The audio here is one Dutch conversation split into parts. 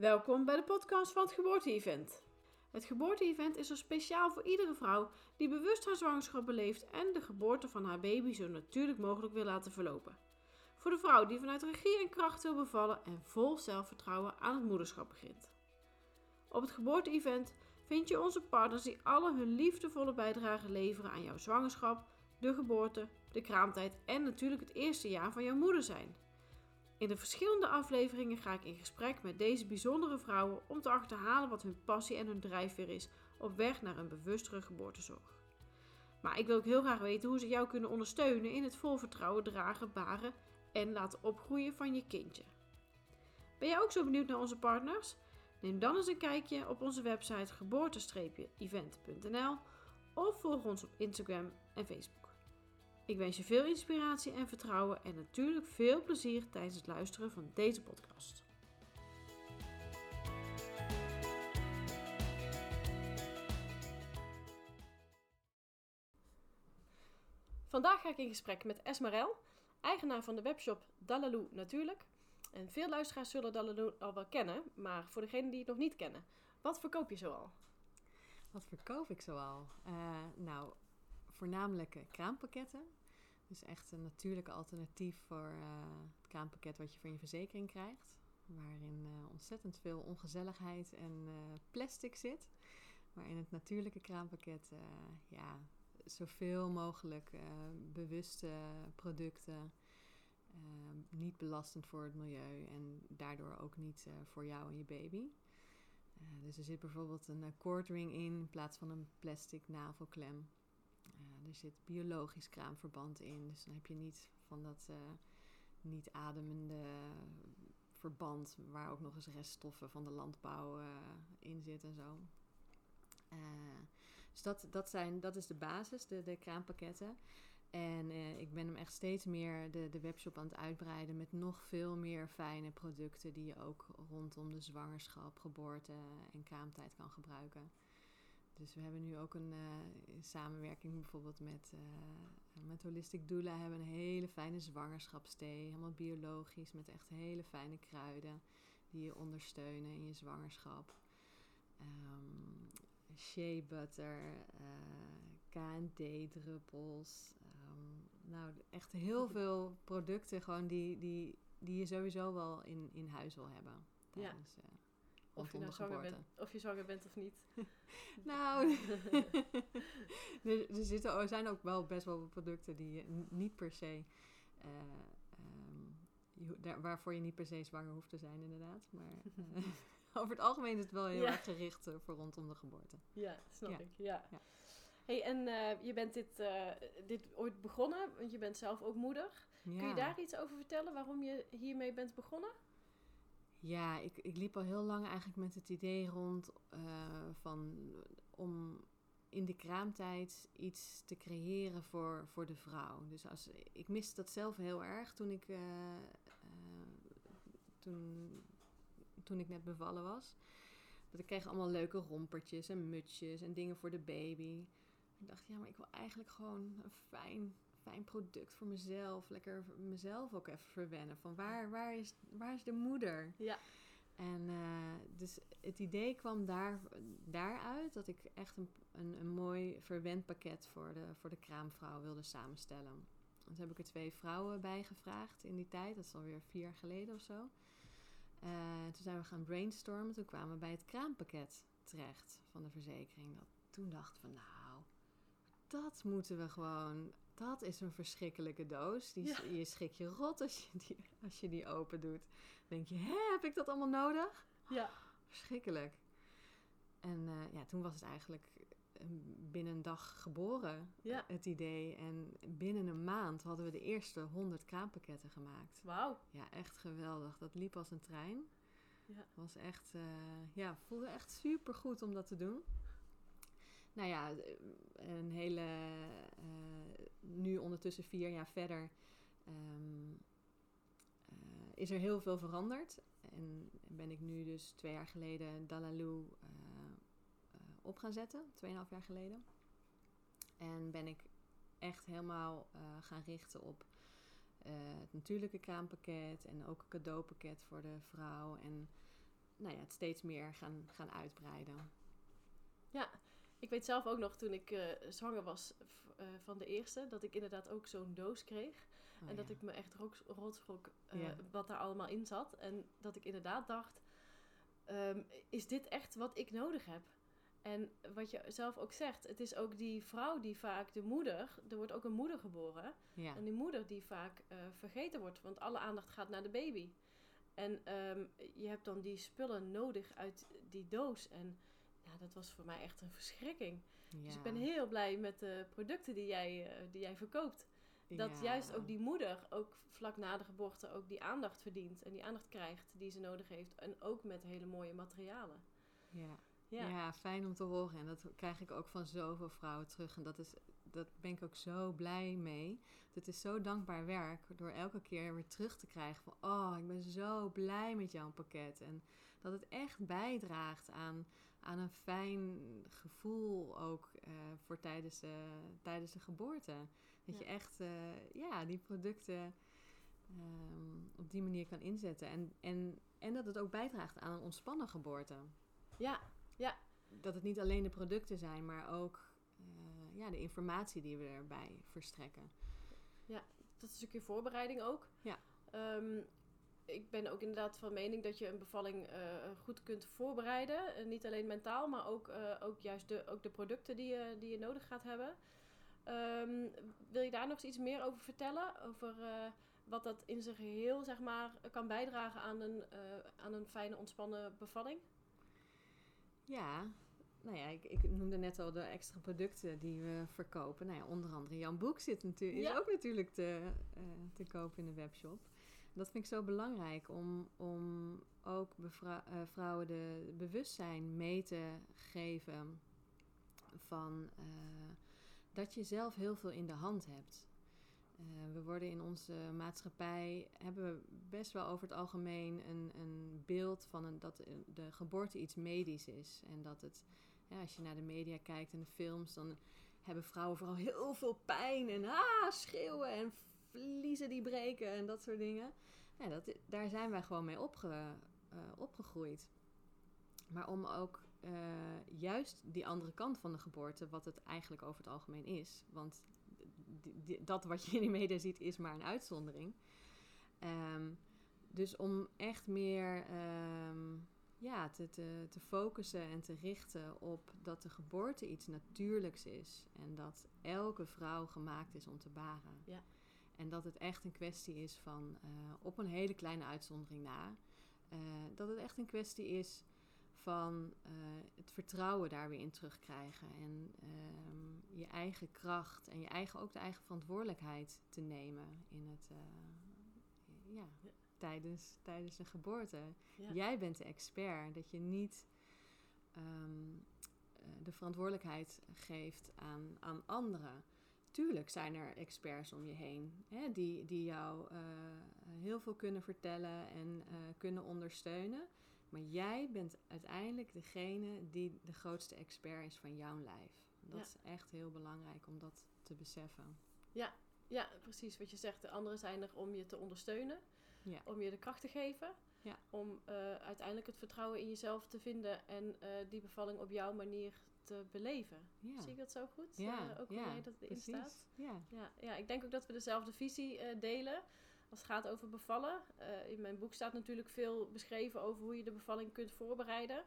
Welkom bij de podcast van het Geboorte-event. Het Geboorte-event is er speciaal voor iedere vrouw die bewust haar zwangerschap beleeft en de geboorte van haar baby zo natuurlijk mogelijk wil laten verlopen. Voor de vrouw die vanuit regie en kracht wil bevallen en vol zelfvertrouwen aan het moederschap begint. Op het Geboorte-event vind je onze partners die alle hun liefdevolle bijdrage leveren aan jouw zwangerschap, de geboorte, de kraamtijd en natuurlijk het eerste jaar van jouw moeder zijn. In de verschillende afleveringen ga ik in gesprek met deze bijzondere vrouwen om te achterhalen wat hun passie en hun drijfveer is op weg naar een bewustere geboortezorg. Maar ik wil ook heel graag weten hoe ze jou kunnen ondersteunen in het vol vertrouwen dragen, baren en laten opgroeien van je kindje. Ben jij ook zo benieuwd naar onze partners? Neem dan eens een kijkje op onze website geboorte-event.nl of volg ons op Instagram en Facebook. Ik wens je veel inspiratie en vertrouwen en natuurlijk veel plezier tijdens het luisteren van deze podcast. Vandaag ga ik in gesprek met Esmarel, eigenaar van de webshop Dalaloo Natuurlijk. En veel luisteraars zullen Dalaloo al wel kennen, maar voor degenen die het nog niet kennen, wat verkoop je zoal? Wat verkoop ik zoal? Uh, nou, voornamelijk kraampakketten. Dus echt een natuurlijke alternatief voor uh, het kraampakket wat je van je verzekering krijgt. Waarin uh, ontzettend veel ongezelligheid en uh, plastic zit. Maar in het natuurlijke kraampakket ja, zoveel mogelijk bewuste producten. niet belastend voor het milieu en daardoor ook niet voor jou en je baby. dus er zit bijvoorbeeld een cordring in in plaats van een plastic navelklem. Er zit biologisch kraamverband in. Dus dan heb je niet van dat uh, niet ademende verband waar ook nog eens reststoffen van de landbouw uh, in zitten en zo. dus dat, dat, zijn, dat is de basis, de, de kraampakketten. En ik ben hem echt steeds meer de, de webshop aan het uitbreiden met nog veel meer fijne producten die je ook rondom de zwangerschap, geboorte en kraamtijd kan gebruiken. Dus we hebben nu ook een uh, samenwerking bijvoorbeeld met, uh, met Holistic Doula. hebben een hele fijne zwangerschapsthee. Helemaal biologisch met echt hele fijne kruiden die je ondersteunen in je zwangerschap. Um, shea butter, uh, eh, KND-druppels. Um, nou, echt heel veel producten gewoon die, die, die je sowieso wel in, in huis wil hebben. Tijdens, ja of je nou zwanger bent, of je zwanger bent of niet. nou, er, zitten, er zijn ook wel best wel producten die je niet per se. Uh, daar, waarvoor je niet per se zwanger hoeft te zijn, inderdaad. Maar uh, over het algemeen is het wel heel erg gericht uh, voor rondom de geboorte. Ja, snap ik. Ja. ja. Hey, en je bent dit, dit ooit begonnen, want je bent zelf ook moeder. Kun je daar iets over vertellen waarom je hiermee bent begonnen? Ja, ik, ik liep al heel lang eigenlijk met het idee rond uh, van om in de kraamtijd iets te creëren voor, voor de vrouw. Dus als, ik miste dat zelf heel erg toen ik, uh, uh, toen, toen ik net bevallen was. Dat ik kreeg allemaal leuke rompertjes en mutsjes en dingen voor de baby. Ik dacht, ja, maar ik wil eigenlijk gewoon een fijn fijn product voor mezelf. Lekker mezelf ook even verwennen. Van waar, waar, is, waar is de moeder? Ja. En uh, dus het idee kwam daar, daaruit dat ik echt een, een, een mooi verwendpakket voor de, voor de kraamvrouw wilde samenstellen. Toen heb ik er twee vrouwen bij gevraagd in die tijd. Dat is alweer vier jaar geleden of zo. Uh, toen zijn we gaan brainstormen. Toen kwamen we bij het kraampakket terecht van de verzekering. Dat, toen dachten we, nou, dat moeten we gewoon dat is een verschrikkelijke doos. Die, Je schrik je rot als je, die, als je die open doet. Dan denk je, hè, heb ik dat allemaal nodig? Ja. Verschrikkelijk. En uh, ja, toen was het eigenlijk eh, binnen een dag geboren, ja. het idee. En binnen een maand hadden we de eerste 100 kraampakketten gemaakt. Wauw. Ja, echt geweldig. Dat liep als een trein. Ja. Was echt, uh, ja, voelde echt super goed om dat te doen nou ja, een hele. Uh, nu ondertussen vier jaar verder. Um, uh, is er heel veel veranderd. En ben ik nu dus twee jaar geleden Dalaloo uh, op gaan zetten. Tweeënhalf jaar geleden. En ben ik echt helemaal gaan richten op het natuurlijke kraampakket. En ook een cadeaupakket voor de vrouw. En nou ja, het steeds meer gaan, gaan uitbreiden. Ja, ik weet zelf ook nog toen ik eh, zwanger was eh, van de eerste, dat ik inderdaad ook zo'n doos kreeg. Oh, en dat ik me echt rots- rotschrok eh, Ja. wat daar allemaal in zat. En dat ik inderdaad dacht, ehm, is dit echt wat ik nodig heb? En wat je zelf ook zegt, het is ook die vrouw die vaak de moeder, er wordt ook een moeder geboren. Ja. En die moeder die vaak vergeten wordt, want alle aandacht gaat naar de baby. En ehm, je hebt dan die spullen nodig uit die doos. En ja, dat was voor mij echt een verschrikking. Dus ik ben heel blij met de producten die jij, eh, die jij verkoopt. Dat Ja. juist ook die moeder, ook vlak na de geboorte, ook die aandacht verdient. En die aandacht krijgt die ze nodig heeft. En ook met hele mooie materialen. Ja. Ja, Ja. fijn om te horen. En dat krijg ik ook van zoveel vrouwen terug. En dat, is, dat ben ik ook zo blij mee. Het is zo dankbaar werk door elke keer weer terug te krijgen van... Oh, ik ben zo blij met jouw pakket. En dat het echt bijdraagt aan, aan een fijn gevoel ook eh, voor tijdens de, tijdens de geboorte. Dat Ja. je echt eh, ja, die producten ehm, op die manier kan inzetten. En, en, en dat het ook bijdraagt aan een ontspannen geboorte ja, dat het niet alleen de producten zijn, maar ook eh, ja, de informatie die we erbij verstrekken. dat is een stukje voorbereiding ook. Ja. Ehm, ik ben ook inderdaad van mening dat je een bevalling eh, goed kunt voorbereiden. En niet alleen mentaal, maar ook, eh, ook juist de, ook de producten die je, die je nodig gaat hebben. Ehm, wil je daar nog eens iets meer over vertellen? Over eh, wat dat in zijn geheel zeg maar, kan bijdragen aan een, eh, aan een fijne, ontspannen bevalling? Ja, nou ja, ik, ik noemde net al de extra producten die we verkopen. Nou ja, onder andere Jan Boek zit natuurlijk, is ook natuurlijk te, eh, te kopen in de webshop. Dat vind ik zo belangrijk om, om ook eh, vrouwen de bewustzijn mee te geven van eh, dat je zelf heel veel in de hand hebt. Eh, we worden in onze maatschappij, hebben we best wel over het algemeen een, een beeld van een, dat de geboorte iets medisch is. En dat het, ja, als je naar de media kijkt en de films, dan hebben vrouwen vooral heel veel pijn en ah, schreeuwen en vliezen die breken en dat soort dingen. Dat, daar zijn wij gewoon mee opge, eh, opgegroeid. Maar om ook eh, juist die andere kant van de geboorte, wat het eigenlijk over het algemeen is. Want die- die- dat wat je in de media ziet, is maar een uitzondering. Ehm, dus om echt meer ehm, ja, te, te, te focussen en te richten op dat de geboorte iets natuurlijks is. En dat elke vrouw gemaakt is om te baren. Ja. En dat het echt een kwestie is van, eh, op een hele kleine uitzondering na, eh, dat het echt een kwestie is van eh, het vertrouwen daar weer in terugkrijgen. En ehm, je eigen kracht en je eigen, ook de eigen verantwoordelijkheid te nemen in het, ja, Ja. Tijdens, tijdens de geboorte. Ja. Jij bent de expert, dat je niet ehm, eh, de verantwoordelijkheid geeft aan, aan anderen. Tuurlijk zijn er experts om je heen hè, die, die jou eh, heel veel kunnen vertellen en eh, kunnen ondersteunen. Maar jij bent uiteindelijk degene die de grootste expert is van jouw lijf. Dat Ja. is echt heel belangrijk om dat te beseffen. Ja, precies wat je zegt. De anderen zijn er om je te ondersteunen, Ja. om je de kracht te geven, Ja. om eh, uiteindelijk het vertrouwen in jezelf te vinden en die bevalling op jouw manier te beleven. Ja, Zie ik dat zo goed? ja, Eh, ook hoe ja, jij dat erin precies. staat? Ja. Ja, ja, ik denk ook dat we dezelfde visie eh, delen als het gaat over bevallen. Eh, in mijn boek staat natuurlijk veel beschreven over hoe je de bevalling kunt voorbereiden.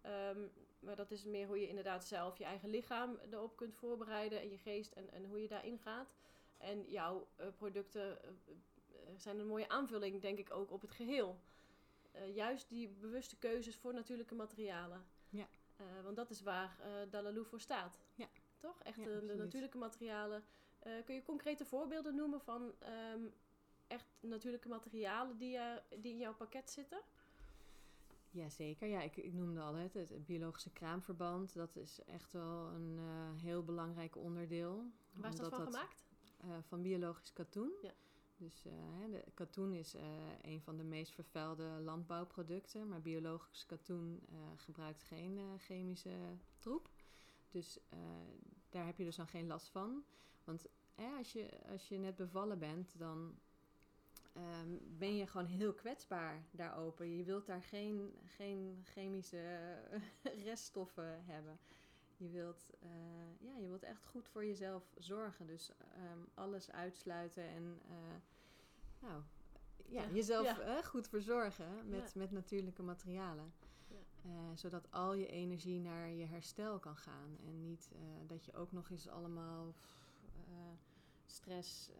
Ehm, maar dat is meer hoe je inderdaad zelf je eigen lichaam erop kunt voorbereiden en je geest en, en hoe je daarin gaat. En jouw producten zijn een mooie aanvulling, denk ik, ook op het geheel. Eh, juist die bewuste keuzes voor natuurlijke materialen. Ja. Eh, want dat is waar eh Dalaloo voor staat. Ja. Toch? Echt Ja, de- natuurlijke materialen. Eh, kun je concrete voorbeelden noemen van ehm, echt natuurlijke materialen die, eh, die in jouw pakket zitten? Jazeker, ja, ik, ik noemde al het, het biologische kraamverband. Dat is echt wel een eh, heel belangrijk onderdeel. Waar is dat van gemaakt? eh, van biologisch katoen. Ja. Dus eh, de, katoen is eh, een van de meest vervuilde landbouwproducten. Maar biologisch katoen eh, gebruikt geen chemische troep. Dus daar heb je dus dan geen last van. Want als, je, als je net bevallen bent, dan ehm, ben je gewoon heel kwetsbaar daar open. Je wilt daar geen, geen chemische reststoffen hebben. Je wilt, ja, je wilt echt goed voor jezelf zorgen. Dus ehm, alles uitsluiten en nou, ja, jezelf goed verzorgen met, met natuurlijke materialen. Ja. Eh, zodat al je energie naar je herstel kan gaan. En niet eh, dat je ook nog eens allemaal eh, stress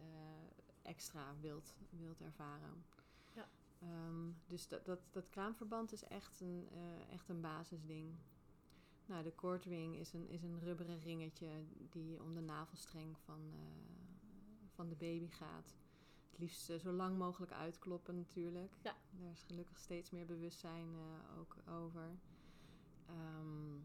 extra wilt, wilt ervaren. Ja. Ehm, dus dat, dat, dat kraamverband is echt een, echt een basisding. Nou, de cordring is een, is een rubberen ringetje die om de navelstreng van, van de baby gaat. Het liefst eh, zo lang mogelijk uitkloppen natuurlijk. Ja. Daar is gelukkig steeds meer bewustzijn eh, ook over. Ehm,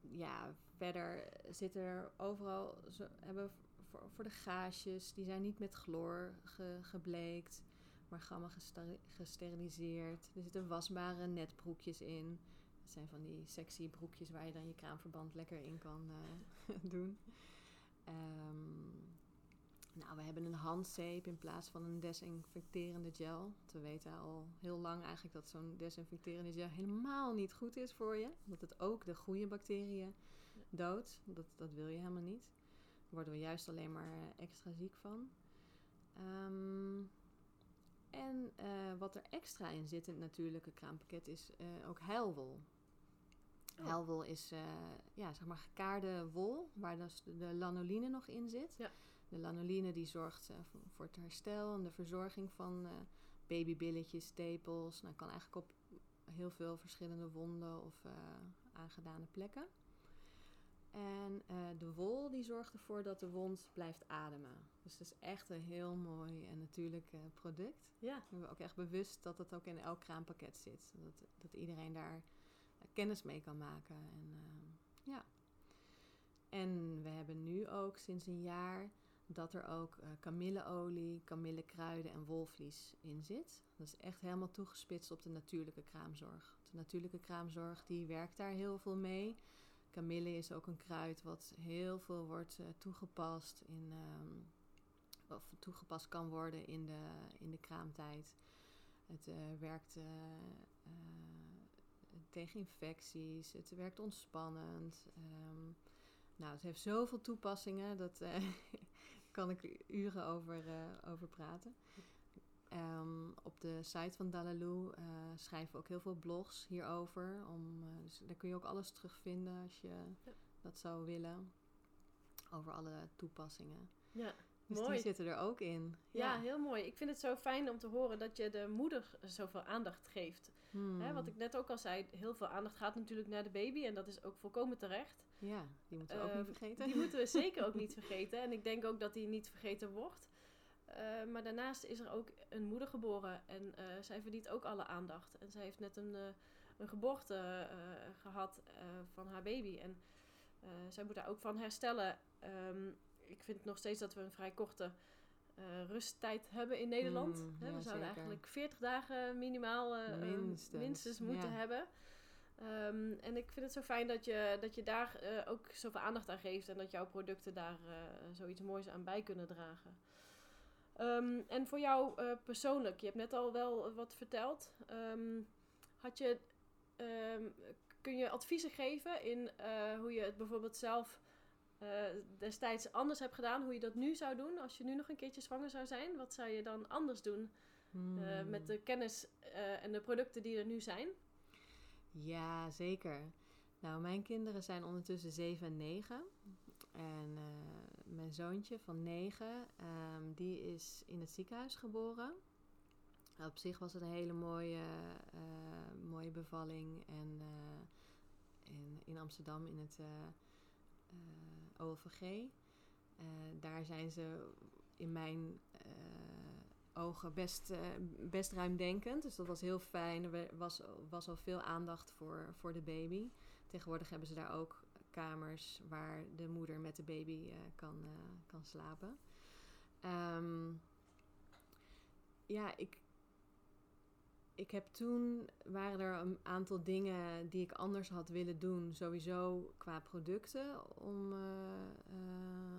ja, verder zitten er overal... Zo, hebben voor, voor de gaasjes, die zijn niet met chloor ge- gebleekt, maar gamma gesteri- gesteriliseerd. Er zitten wasbare netbroekjes in. Dat zijn van die sexy broekjes waar je dan je kraamverband lekker in kan eh, doen. Ehm, nou, we hebben een handzeep in plaats van een desinfecterende gel. Want We weten al heel lang eigenlijk dat zo'n desinfecterende gel helemaal niet goed is voor je. Dat het ook de goede bacteriën doodt. Dat, dat wil je helemaal niet. Daar worden we juist alleen maar eh, extra ziek van. Ehm, en eh, wat er extra in zit in het natuurlijke kraampakket is eh, ook huilwol. Oh. Huilwol is eh, ja, zeg maar gekaarde wol, waar dus de, de lanoline nog in zit. Ja. De lanoline die zorgt eh, voor, het herstel en de verzorging van eh, babybilletjes, tepels. Nou, kan eigenlijk op heel veel verschillende wonden of eh, aangedane plekken. En de wol die zorgt ervoor dat de wond blijft ademen. Dus het is echt een heel mooi en natuurlijk product. Ja, We hebben ook echt bewust dat het ook in elk kraampakket zit. Dat, dat iedereen daar kennis mee kan maken. En, ja. en we hebben nu ook sinds een jaar dat er ook eh kamilleolie, kamillekruiden en wolvlies in zit. Dat is echt helemaal toegespitst op de natuurlijke kraamzorg. De natuurlijke kraamzorg die werkt daar heel veel mee. Kamille is ook een kruid wat heel veel wordt eh, toegepast in, ehm, of toegepast kan worden in de, in de kraamtijd. Het eh, werkt tegen infecties, het werkt ontspannend. ehm, nou, het heeft zoveel toepassingen, dat kan ik uren over, eh, over praten. Ehm, op de site van Dalaloo eh, schrijven we ook heel veel blogs hierover. Om, eh, dus daar kun je ook alles terugvinden als je Ja. dat zou willen. Over alle toepassingen. ja. Dus Mooi. die zitten er ook in. Ja, heel mooi. Ik vind het zo fijn om te horen dat je de moeder zoveel aandacht geeft. Hmm. Hè, wat ik net ook al zei, heel veel aandacht gaat natuurlijk naar de baby. En dat is ook volkomen terecht. Ja, die moeten we ook Ehm, niet vergeten. Die moeten we zeker ook niet vergeten. En ik denk ook dat die niet vergeten wordt. Eh, maar daarnaast is er ook een moeder geboren. En eh, zij verdient ook alle aandacht. En zij heeft net een, eh, een geboorte eh, gehad eh, van haar baby. En zij moet daar ook van herstellen. Ehm, ik vind nog steeds dat we een vrij korte eh, rusttijd hebben in Nederland. Mm, we ja, zouden zeker. eigenlijk 40 dagen minimaal eh, eh, Minstens, minstens moeten ja. hebben. Ehm, en ik vind het zo fijn dat je, dat je daar eh, ook zoveel aandacht aan geeft en dat jouw producten daar zoiets moois aan bij kunnen dragen. Ehm, en voor jou persoonlijk, je hebt net al wel wat verteld. Ehm, had je, kun je adviezen geven in hoe je het bijvoorbeeld zelf eh, destijds anders hebt gedaan, hoe je dat nu zou doen als je nu nog een keertje zwanger zou zijn? Wat zou je dan anders doen Hmm. eh, met de kennis eh, en de producten die er nu zijn? Ja, zeker. Nou, mijn kinderen zijn ondertussen 7 en 9. En mijn zoontje van 9, ehm, die is in het ziekenhuis geboren. Op zich was het een hele mooie, mooie bevalling. En in, in Amsterdam in het eh, OLVG. Eh, daar zijn ze in mijn eh, ogen best, best ruimdenkend. Dus dat was heel fijn. Er was, was al veel aandacht voor, voor de baby. Tegenwoordig hebben ze daar ook kamers waar de moeder met de baby kan, kan slapen. Ehm, ja, ik, ik heb toen waren er een aantal dingen die ik anders had willen doen. Sowieso qua producten om eh, eh,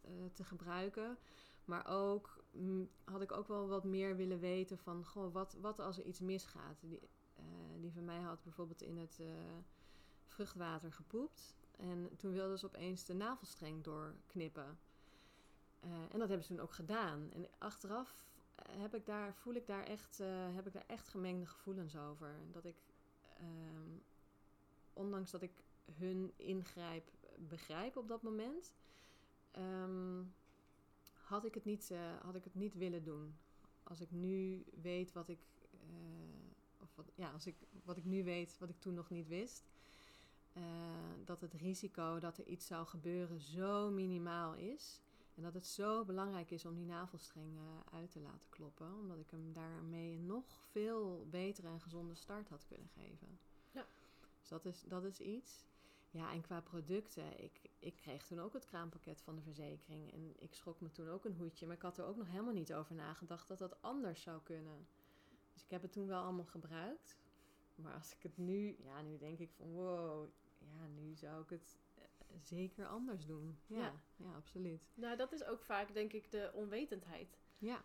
eh, te gebruiken. Maar ook mm, had ik ook wel wat meer willen weten van, goh, wat, wat als er iets misgaat? Die, die van mij had bijvoorbeeld in het vruchtwater gepoept. En toen wilde ze opeens de navelstreng doorknippen. En dat hebben ze toen ook gedaan. En achteraf heb ik daar, voel ik daar echt, eh, heb ik daar echt gemengde gevoelens over. Dat ik, ehm, ondanks dat ik hun ingrijp begrijp op dat moment, ehm, had, ik het niet, eh, had ik het niet willen doen. Als ik nu weet wat ik, eh, of ja, als ik, wat ik nu weet, wat ik toen nog niet wist. dat het risico dat er iets zou gebeuren zo minimaal is. En dat het zo belangrijk is om die navelstreng eh, uit te laten kloppen. Omdat ik hem daarmee een nog veel betere en gezonde start had kunnen geven. Ja. Dus dat is, dat is iets. Ja, en qua producten, ik, ik kreeg toen ook het kraampakket van de verzekering. En ik schrok me toen ook een hoedje. Maar ik had er ook nog helemaal niet over nagedacht dat dat anders zou kunnen. Dus ik heb het toen wel allemaal gebruikt. Maar als ik het nu, ja, nu denk ik van wow, ja, nu zou ik het zeker anders doen. Ja, Ja. ja, absoluut. Nou, dat is ook vaak, denk ik, de onwetendheid. Ja,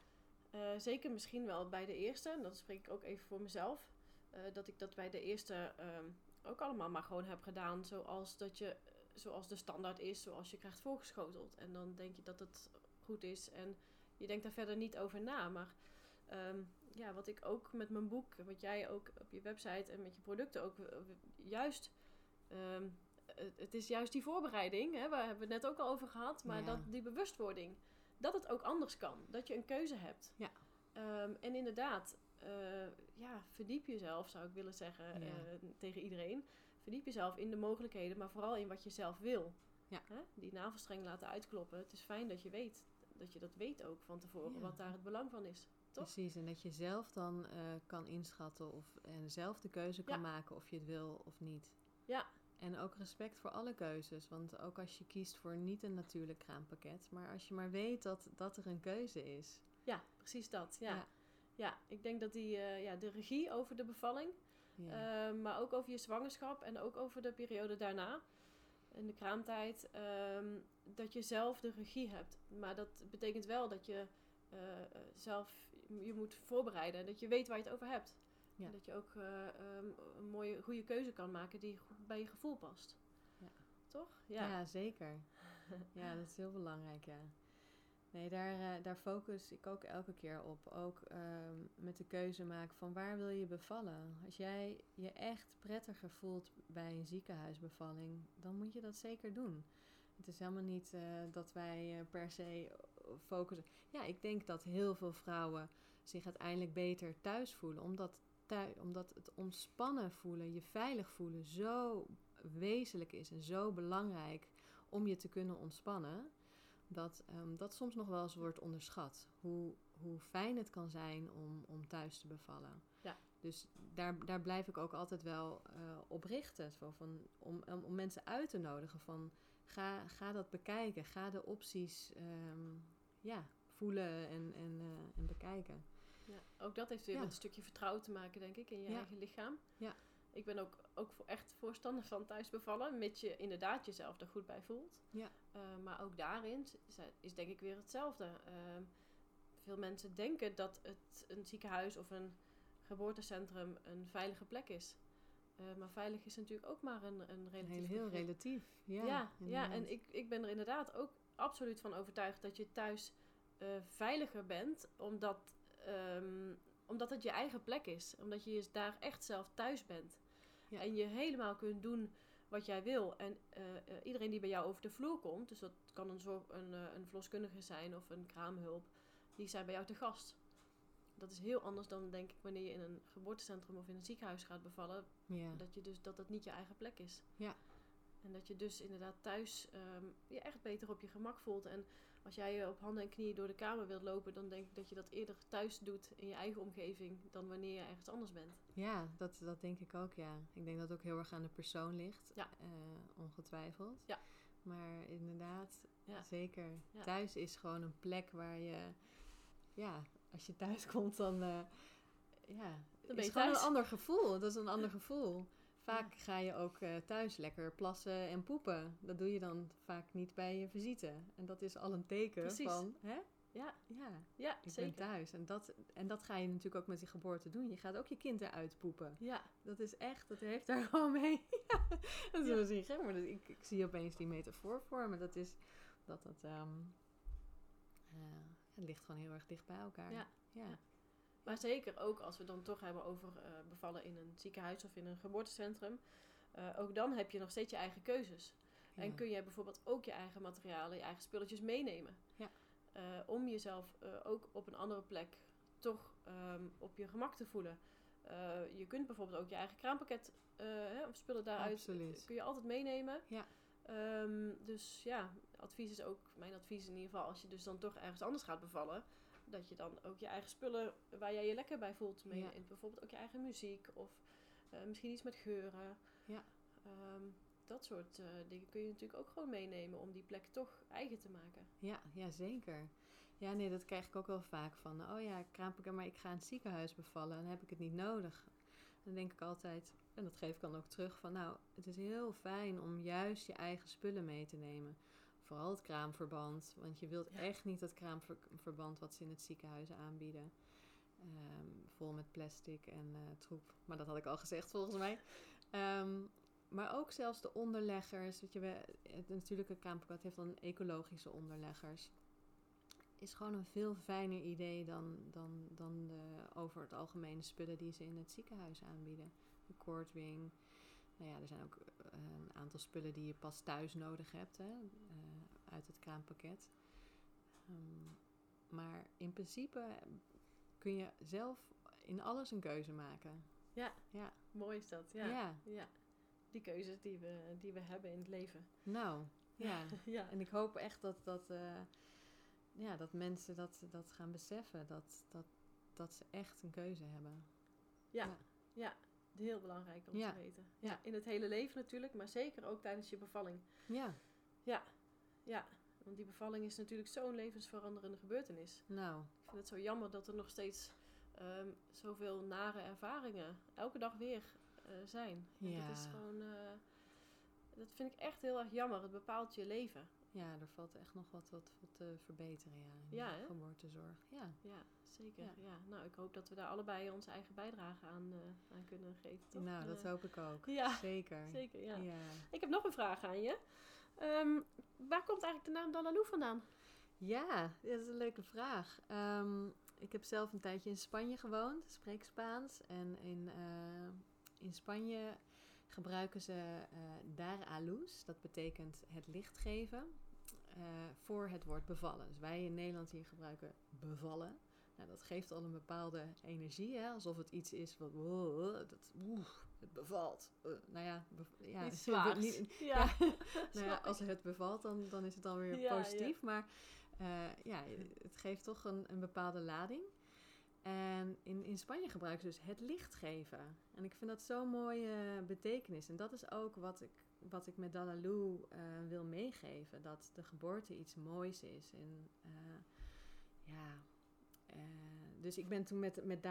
Eh, zeker misschien wel bij de eerste, en dat spreek ik ook even voor mezelf, eh, dat ik dat bij de eerste ehm, ook allemaal maar gewoon heb gedaan zoals, dat je, zoals de standaard is, zoals je krijgt voorgeschoteld. En dan denk je dat het goed is en je denkt daar verder niet over na. Maar ehm, ja, wat ik ook met mijn boek, wat jij ook op je website en met je producten ook eh, juist... ehm, het, is juist die voorbereiding, hè, waar hebben we het net ook al over gehad, maar Ja. dat, die bewustwording dat het ook anders kan. Dat je een keuze hebt. Ja. Ehm, en inderdaad, eh, ja, verdiep jezelf, zou ik willen zeggen Ja. eh, tegen iedereen. Verdiep jezelf in de mogelijkheden, maar vooral in wat je zelf wil. Ja. Hè? Die navelstreng laten uitkloppen. Het is fijn dat je weet, dat je dat weet ook van tevoren, Ja. wat daar het belang van is. Toch? precies. En dat je zelf dan eh, kan inschatten of, en zelf de keuze kan maken of je het wil of niet. Ja. En ook respect voor alle keuzes. Want ook als je kiest voor niet een natuurlijk kraampakket, maar als je maar weet dat, dat er een keuze is. Ja, precies dat. Ja. Ja. Ja. ik denk dat die, eh, ja, de regie over de bevalling, Ja. Eh, maar ook over je zwangerschap en ook over de periode daarna. In de kraamtijd. ehm, dat je zelf de regie hebt. Maar dat betekent wel dat je eh, zelf je moet voorbereiden. en Dat je weet waar je het over hebt. Ja. En dat je ook eh, ehm, een mooie, goede keuze kan maken die goed bij je gevoel past. Ja. Toch? Ja, Ja. zeker. ja, dat is heel belangrijk, ja. Nee, daar, eh, daar focus ik ook elke keer op. Ook ehm, met de keuze maken van waar wil je bevallen. Als jij je echt prettiger voelt bij een ziekenhuisbevalling, dan moet je dat zeker doen. Het is helemaal niet eh, dat wij per se focussen. Ja, ik denk dat heel veel vrouwen zich uiteindelijk beter thuis voelen. Omdat, omdat het ontspannen voelen, je veilig voelen, zo wezenlijk is en zo belangrijk om je te kunnen ontspannen. Dat ehm, dat soms nog wel eens wordt onderschat. Hoe, hoe fijn het kan zijn om, om thuis te bevallen. Ja. Dus daar, daar blijf ik ook altijd wel eh, op richten. Zo van, om, om, om mensen uit te nodigen van ga, ga dat bekijken. Ga de opties ehm, ja, voelen en, en, eh, en bekijken. Ja, ook dat heeft weer Ja. met een stukje vertrouwen te maken, denk ik, in je Ja. eigen lichaam. Ja. Ik ben ook, ook echt voorstander van thuis bevallen, mits je inderdaad jezelf er goed bij voelt. Ja. Eh, maar ook daarin is, is denk ik weer hetzelfde. Ehm, veel mensen denken dat het een ziekenhuis of een geboortecentrum een veilige plek is. Eh, maar veilig is natuurlijk ook maar een, een relatief Heel, heel relatief. Ja, Ja, ja, en ik, ik ben er inderdaad ook absoluut van overtuigd dat je thuis eh, veiliger bent, omdat, ehm, omdat het je eigen plek is. Omdat je je daar echt zelf thuis bent. Ja. En je helemaal kunt doen wat jij wil. En eh, eh, iedereen die bij jou over de vloer komt, dus dat kan een, zorg, een, eh, een verloskundige zijn of een kraamhulp, die zijn bij jou te gast. Dat is heel anders dan denk ik wanneer je in een geboortecentrum of in een ziekenhuis gaat bevallen. ja. Dat, je dus, dat dat niet je eigen plek is. Ja. En dat je dus inderdaad thuis ehm, je echt beter op je gemak voelt. En als jij op handen en knieën door de kamer wilt lopen, dan denk ik dat je dat eerder thuis doet in je eigen omgeving dan wanneer je ergens anders bent. Ja, dat, dat denk ik ook, ja. Ik denk dat het ook heel erg aan de persoon ligt. Ja. eh, ongetwijfeld. Ja. Maar inderdaad, Ja. zeker. Ja. Thuis is gewoon een plek waar je... Ja, als je thuis komt, dan... eh ja, ben is gewoon thuis. een ander gevoel. Dat is een ander gevoel. Vaak ga je ook eh, thuis lekker plassen en poepen. Dat doe je dan vaak niet bij je visite. En dat is al een teken Precies. van... Hè? Ja, Ja, ja ik zeker. ben thuis. En dat, en dat ga je natuurlijk ook met die geboorte doen. Je gaat ook je kind eruit poepen. Ja, Dat is echt, dat heeft daar gewoon mee. ja, dat is Ja. wel gek, maar dat- ik, ik zie opeens die metafoor voor me. Dat is dat het, ehm, eh, het ligt gewoon heel erg dicht bij elkaar. Ja. ja. Maar zeker ook als we dan toch hebben over eh, bevallen in een ziekenhuis of in een geboortecentrum. eh, ook dan heb je nog steeds je eigen keuzes. En kun je bijvoorbeeld ook je eigen materialen, je eigen spulletjes meenemen. Ja. Eh, om jezelf ook op een andere plek toch ehm, op je gemak te voelen. Je kunt bijvoorbeeld ook je eigen kraampakket hè, of spullen daaruit Absoluut. kun je altijd meenemen. Ja. Ehm, dus ja, advies is ook, mijn advies in ieder geval, als je dus dan toch ergens anders gaat bevallen, dat je dan ook je eigen spullen waar jij je lekker bij voelt mee. Ja. Bijvoorbeeld ook je eigen muziek of eh, misschien iets met geuren. Ja. Ehm, dat soort eh, dingen kun je natuurlijk ook gewoon meenemen om die plek toch eigen te maken. Ja, ja, zeker. Ja, nee, dat krijg ik ook wel vaak van. Oh ja, kraampakket, maar ik ga in het ziekenhuis bevallen. Dan heb ik het niet nodig. Dan denk ik altijd, en dat geef ik dan ook terug, van nou, het is heel fijn om juist je eigen spullen mee te nemen. Vooral het kraamverband, want je wilt Ja. echt niet dat kraamverband wat ze in het ziekenhuis aanbieden. Ehm, vol met plastic en eh, troep. Maar dat had ik al gezegd volgens mij. Ehm, maar ook zelfs de onderleggers. Weet je, het natuurlijke kraampakket heeft dan ecologische onderleggers. Is gewoon een veel fijner idee dan, dan, dan de over het algemene spullen die ze in het ziekenhuis aanbieden. De cordwing. Nou ja, er zijn ook eh, een aantal spullen die je pas thuis nodig hebt hè, eh, uit het kraampakket. Ehm, maar in principe kun je zelf in alles een keuze maken. Ja. Ja. Mooi is dat, ja. ja. Ja. Die keuzes die we, die we hebben in het leven. Nou, ja. ja. En ik hoop echt dat, dat, eh, ja, dat mensen dat, dat gaan beseffen. Dat, dat, dat ze echt een keuze hebben. Ja. Ja. ja. Heel belangrijk om te weten. Ja. In het hele leven natuurlijk, maar zeker ook tijdens je bevalling. Ja, Ja, want die bevalling is natuurlijk zo'n levensveranderende gebeurtenis. nou, Ik vind het zo jammer dat er nog steeds ehm, zoveel nare ervaringen elke dag weer eh, zijn. Ja. Dat is gewoon. eh, dat vind ik echt heel erg jammer. Het bepaalt je leven. ja, er valt echt nog wat, wat, wat te verbeteren ja, in Ja, de geboortezorg. Ja, Ja, zeker. Ja. Ja. Nou, ik hoop dat we daar allebei onze eigen bijdrage aan, eh, aan kunnen geven. Toch? nou, dat hoop ik ook. Ja, Zeker. zeker. Ja. ja. Ik heb nog een vraag aan je. Ehm, waar komt eigenlijk de naam Dalalou vandaan? Ja, dat is een leuke vraag. Ehm, ik heb zelf een tijdje in Spanje gewoond, spreek Spaans. En in, eh, in Spanje gebruiken ze eh dar dat betekent het licht geven, eh, voor het woord bevallen. Dus wij in Nederland hier gebruiken bevallen. Nou, dat geeft al een bepaalde energie, hè? alsof het iets is wat, wow, dat, het bevalt. Eh, nou ja, bev- ja Iets zwaars. niet- ja. nou ja, als het bevalt, dan, dan is het dan weer Ja, positief. Maar eh, ja, het geeft toch een, een bepaalde lading. En in, in Spanje gebruiken ze dus het licht geven. En ik vind dat zo'n mooie betekenis. En dat is ook wat ik, wat ik met Dalaloo eh, wil meegeven. Dat de geboorte iets moois is. En ja, dus ik ben toen met, met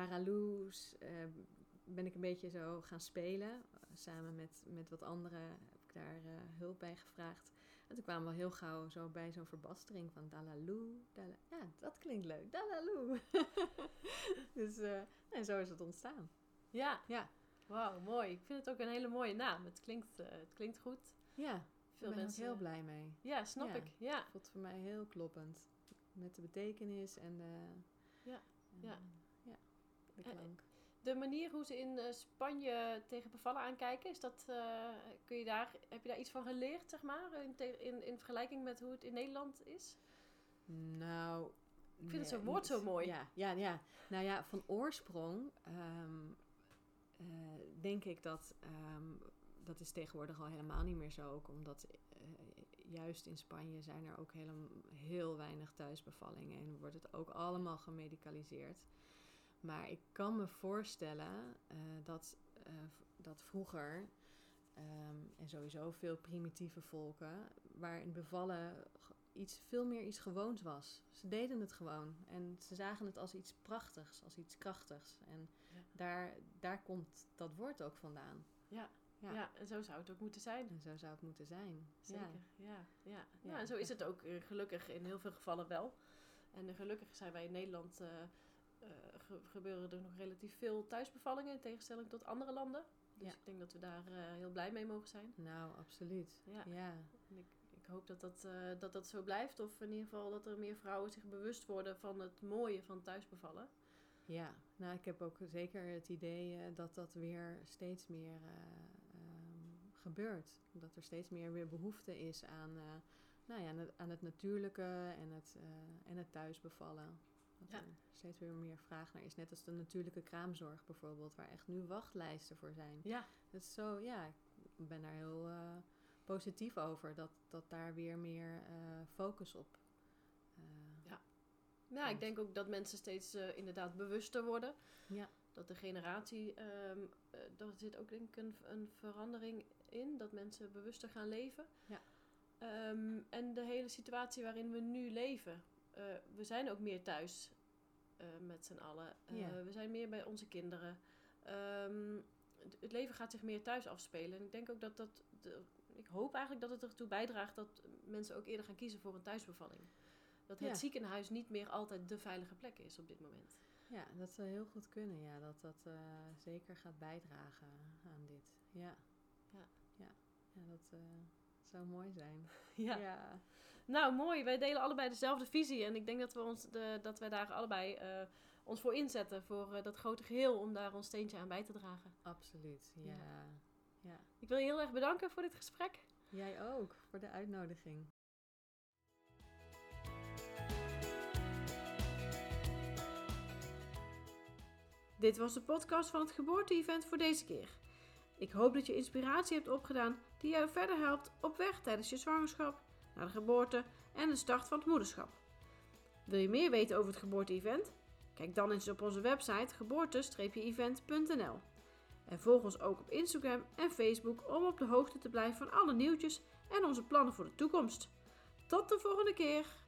ben ik een beetje zo gaan spelen. Samen met, met wat anderen heb ik daar eh, hulp bij gevraagd. En toen kwamen we heel gauw zo bij zo'n verbastering van Dalaloo. Dala, ja, dat klinkt leuk. Dalaloo. dus eh, en zo is het ontstaan. ja. Ja, Wauw, mooi. Ik vind het ook een hele mooie naam. Het klinkt, eh, het klinkt goed. ja. Veel ik ben mensen. er heel blij mee. Ja, snap Ja. ik. Ja. Voelt voor mij heel kloppend. Met de betekenis en de... Ja, eh, ja. ja, de Eh, klank. De manier hoe ze in eh, Spanje tegen bevallen aankijken, is dat, eh, kun je daar, heb je daar iets van geleerd, zeg maar, in, in, in vergelijking met hoe het in Nederland is? Nou. Ik vind het zo'n woord zo mooi. Ja, ja, ja. Nou ja, van oorsprong ehm, eh, denk ik dat. ehm, dat is tegenwoordig al helemaal niet meer zo. Ook omdat juist in Spanje zijn er ook helemaal, heel weinig thuisbevallingen. En wordt het ook allemaal gemedicaliseerd. Maar ik kan me voorstellen eh, dat, eh, dat vroeger. ehm, en sowieso veel primitieve volken, waarin bevallen iets, veel meer iets gewoons was. Ze deden het gewoon en ze zagen het als iets prachtigs, als iets krachtigs. En Ja. daar, daar komt dat woord ook vandaan. Ja. Ja. Ja. en zo zou het ook moeten zijn. En zo zou het moeten zijn. Zeker, Ja. ja. ja, ja. Ja. en zo is het ook eh, gelukkig in heel veel gevallen wel. En gelukkig zijn wij in Nederland, uh, gebeuren er nog relatief veel thuisbevallingen in tegenstelling tot andere landen. Dus ik denk dat we daar heel blij mee mogen zijn. Nou, absoluut. Ja. ja. En ik, ik hoop dat dat, dat dat zo blijft. Of in ieder geval dat er meer vrouwen zich bewust worden van het mooie van thuisbevallen. Ja, nou ik heb ook zeker het idee dat dat weer steeds meer um, gebeurt. Dat er steeds meer weer behoefte is aan nou ja, aan het, natuurlijke en het, en het thuisbevallen. Ja. er steeds weer meer vraag naar is. Net als de natuurlijke kraamzorg bijvoorbeeld, waar echt nu wachtlijsten voor zijn. Ja. Dat is zo, ja, ik ben daar heel uh, positief over. Dat, dat daar weer meer uh, focus op. ja. Ja, ik denk ook dat mensen steeds inderdaad bewuster worden. Ja. Dat de generatie, um, daar zit ook denk ik een, een verandering in. Dat mensen bewuster gaan leven. Ja. Ehm, en de hele situatie waarin we nu leven. Uh, we zijn ook meer thuis uh, met z'n allen. Uh, We zijn meer bij onze kinderen. Um, het leven gaat zich meer thuis afspelen. En ik denk ook dat dat. De, ik hoop eigenlijk dat het ertoe bijdraagt dat mensen ook eerder gaan kiezen voor een thuisbevalling. Dat het ziekenhuis niet meer altijd de veilige plek is op dit moment. Ja, dat zou heel goed kunnen. Ja, dat dat zeker gaat bijdragen aan dit. Ja, ja, ja. ja dat zou mooi zijn. Ja. ja. Nou, mooi. Wij delen allebei dezelfde visie. En ik denk dat, we ons de, dat wij daar allebei uh, ons voor inzetten. Voor uh, dat grote geheel. Om daar ons steentje aan bij te dragen. Absoluut. Ja. ja. ja. Ik wil je heel erg bedanken voor dit gesprek. Jij ook. Voor de uitnodiging. Dit was de podcast van het geboorte-event voor deze keer. Ik hoop dat je inspiratie hebt opgedaan die jou verder helpt op weg tijdens je zwangerschap, naar de geboorte en de start van het moederschap. Wil je meer weten over het geboorte-event? Kijk dan eens op onze website geboorte-event.nl. En volg ons ook op Instagram en Facebook om op de hoogte te blijven van alle nieuwtjes en onze plannen voor de toekomst. Tot de volgende keer!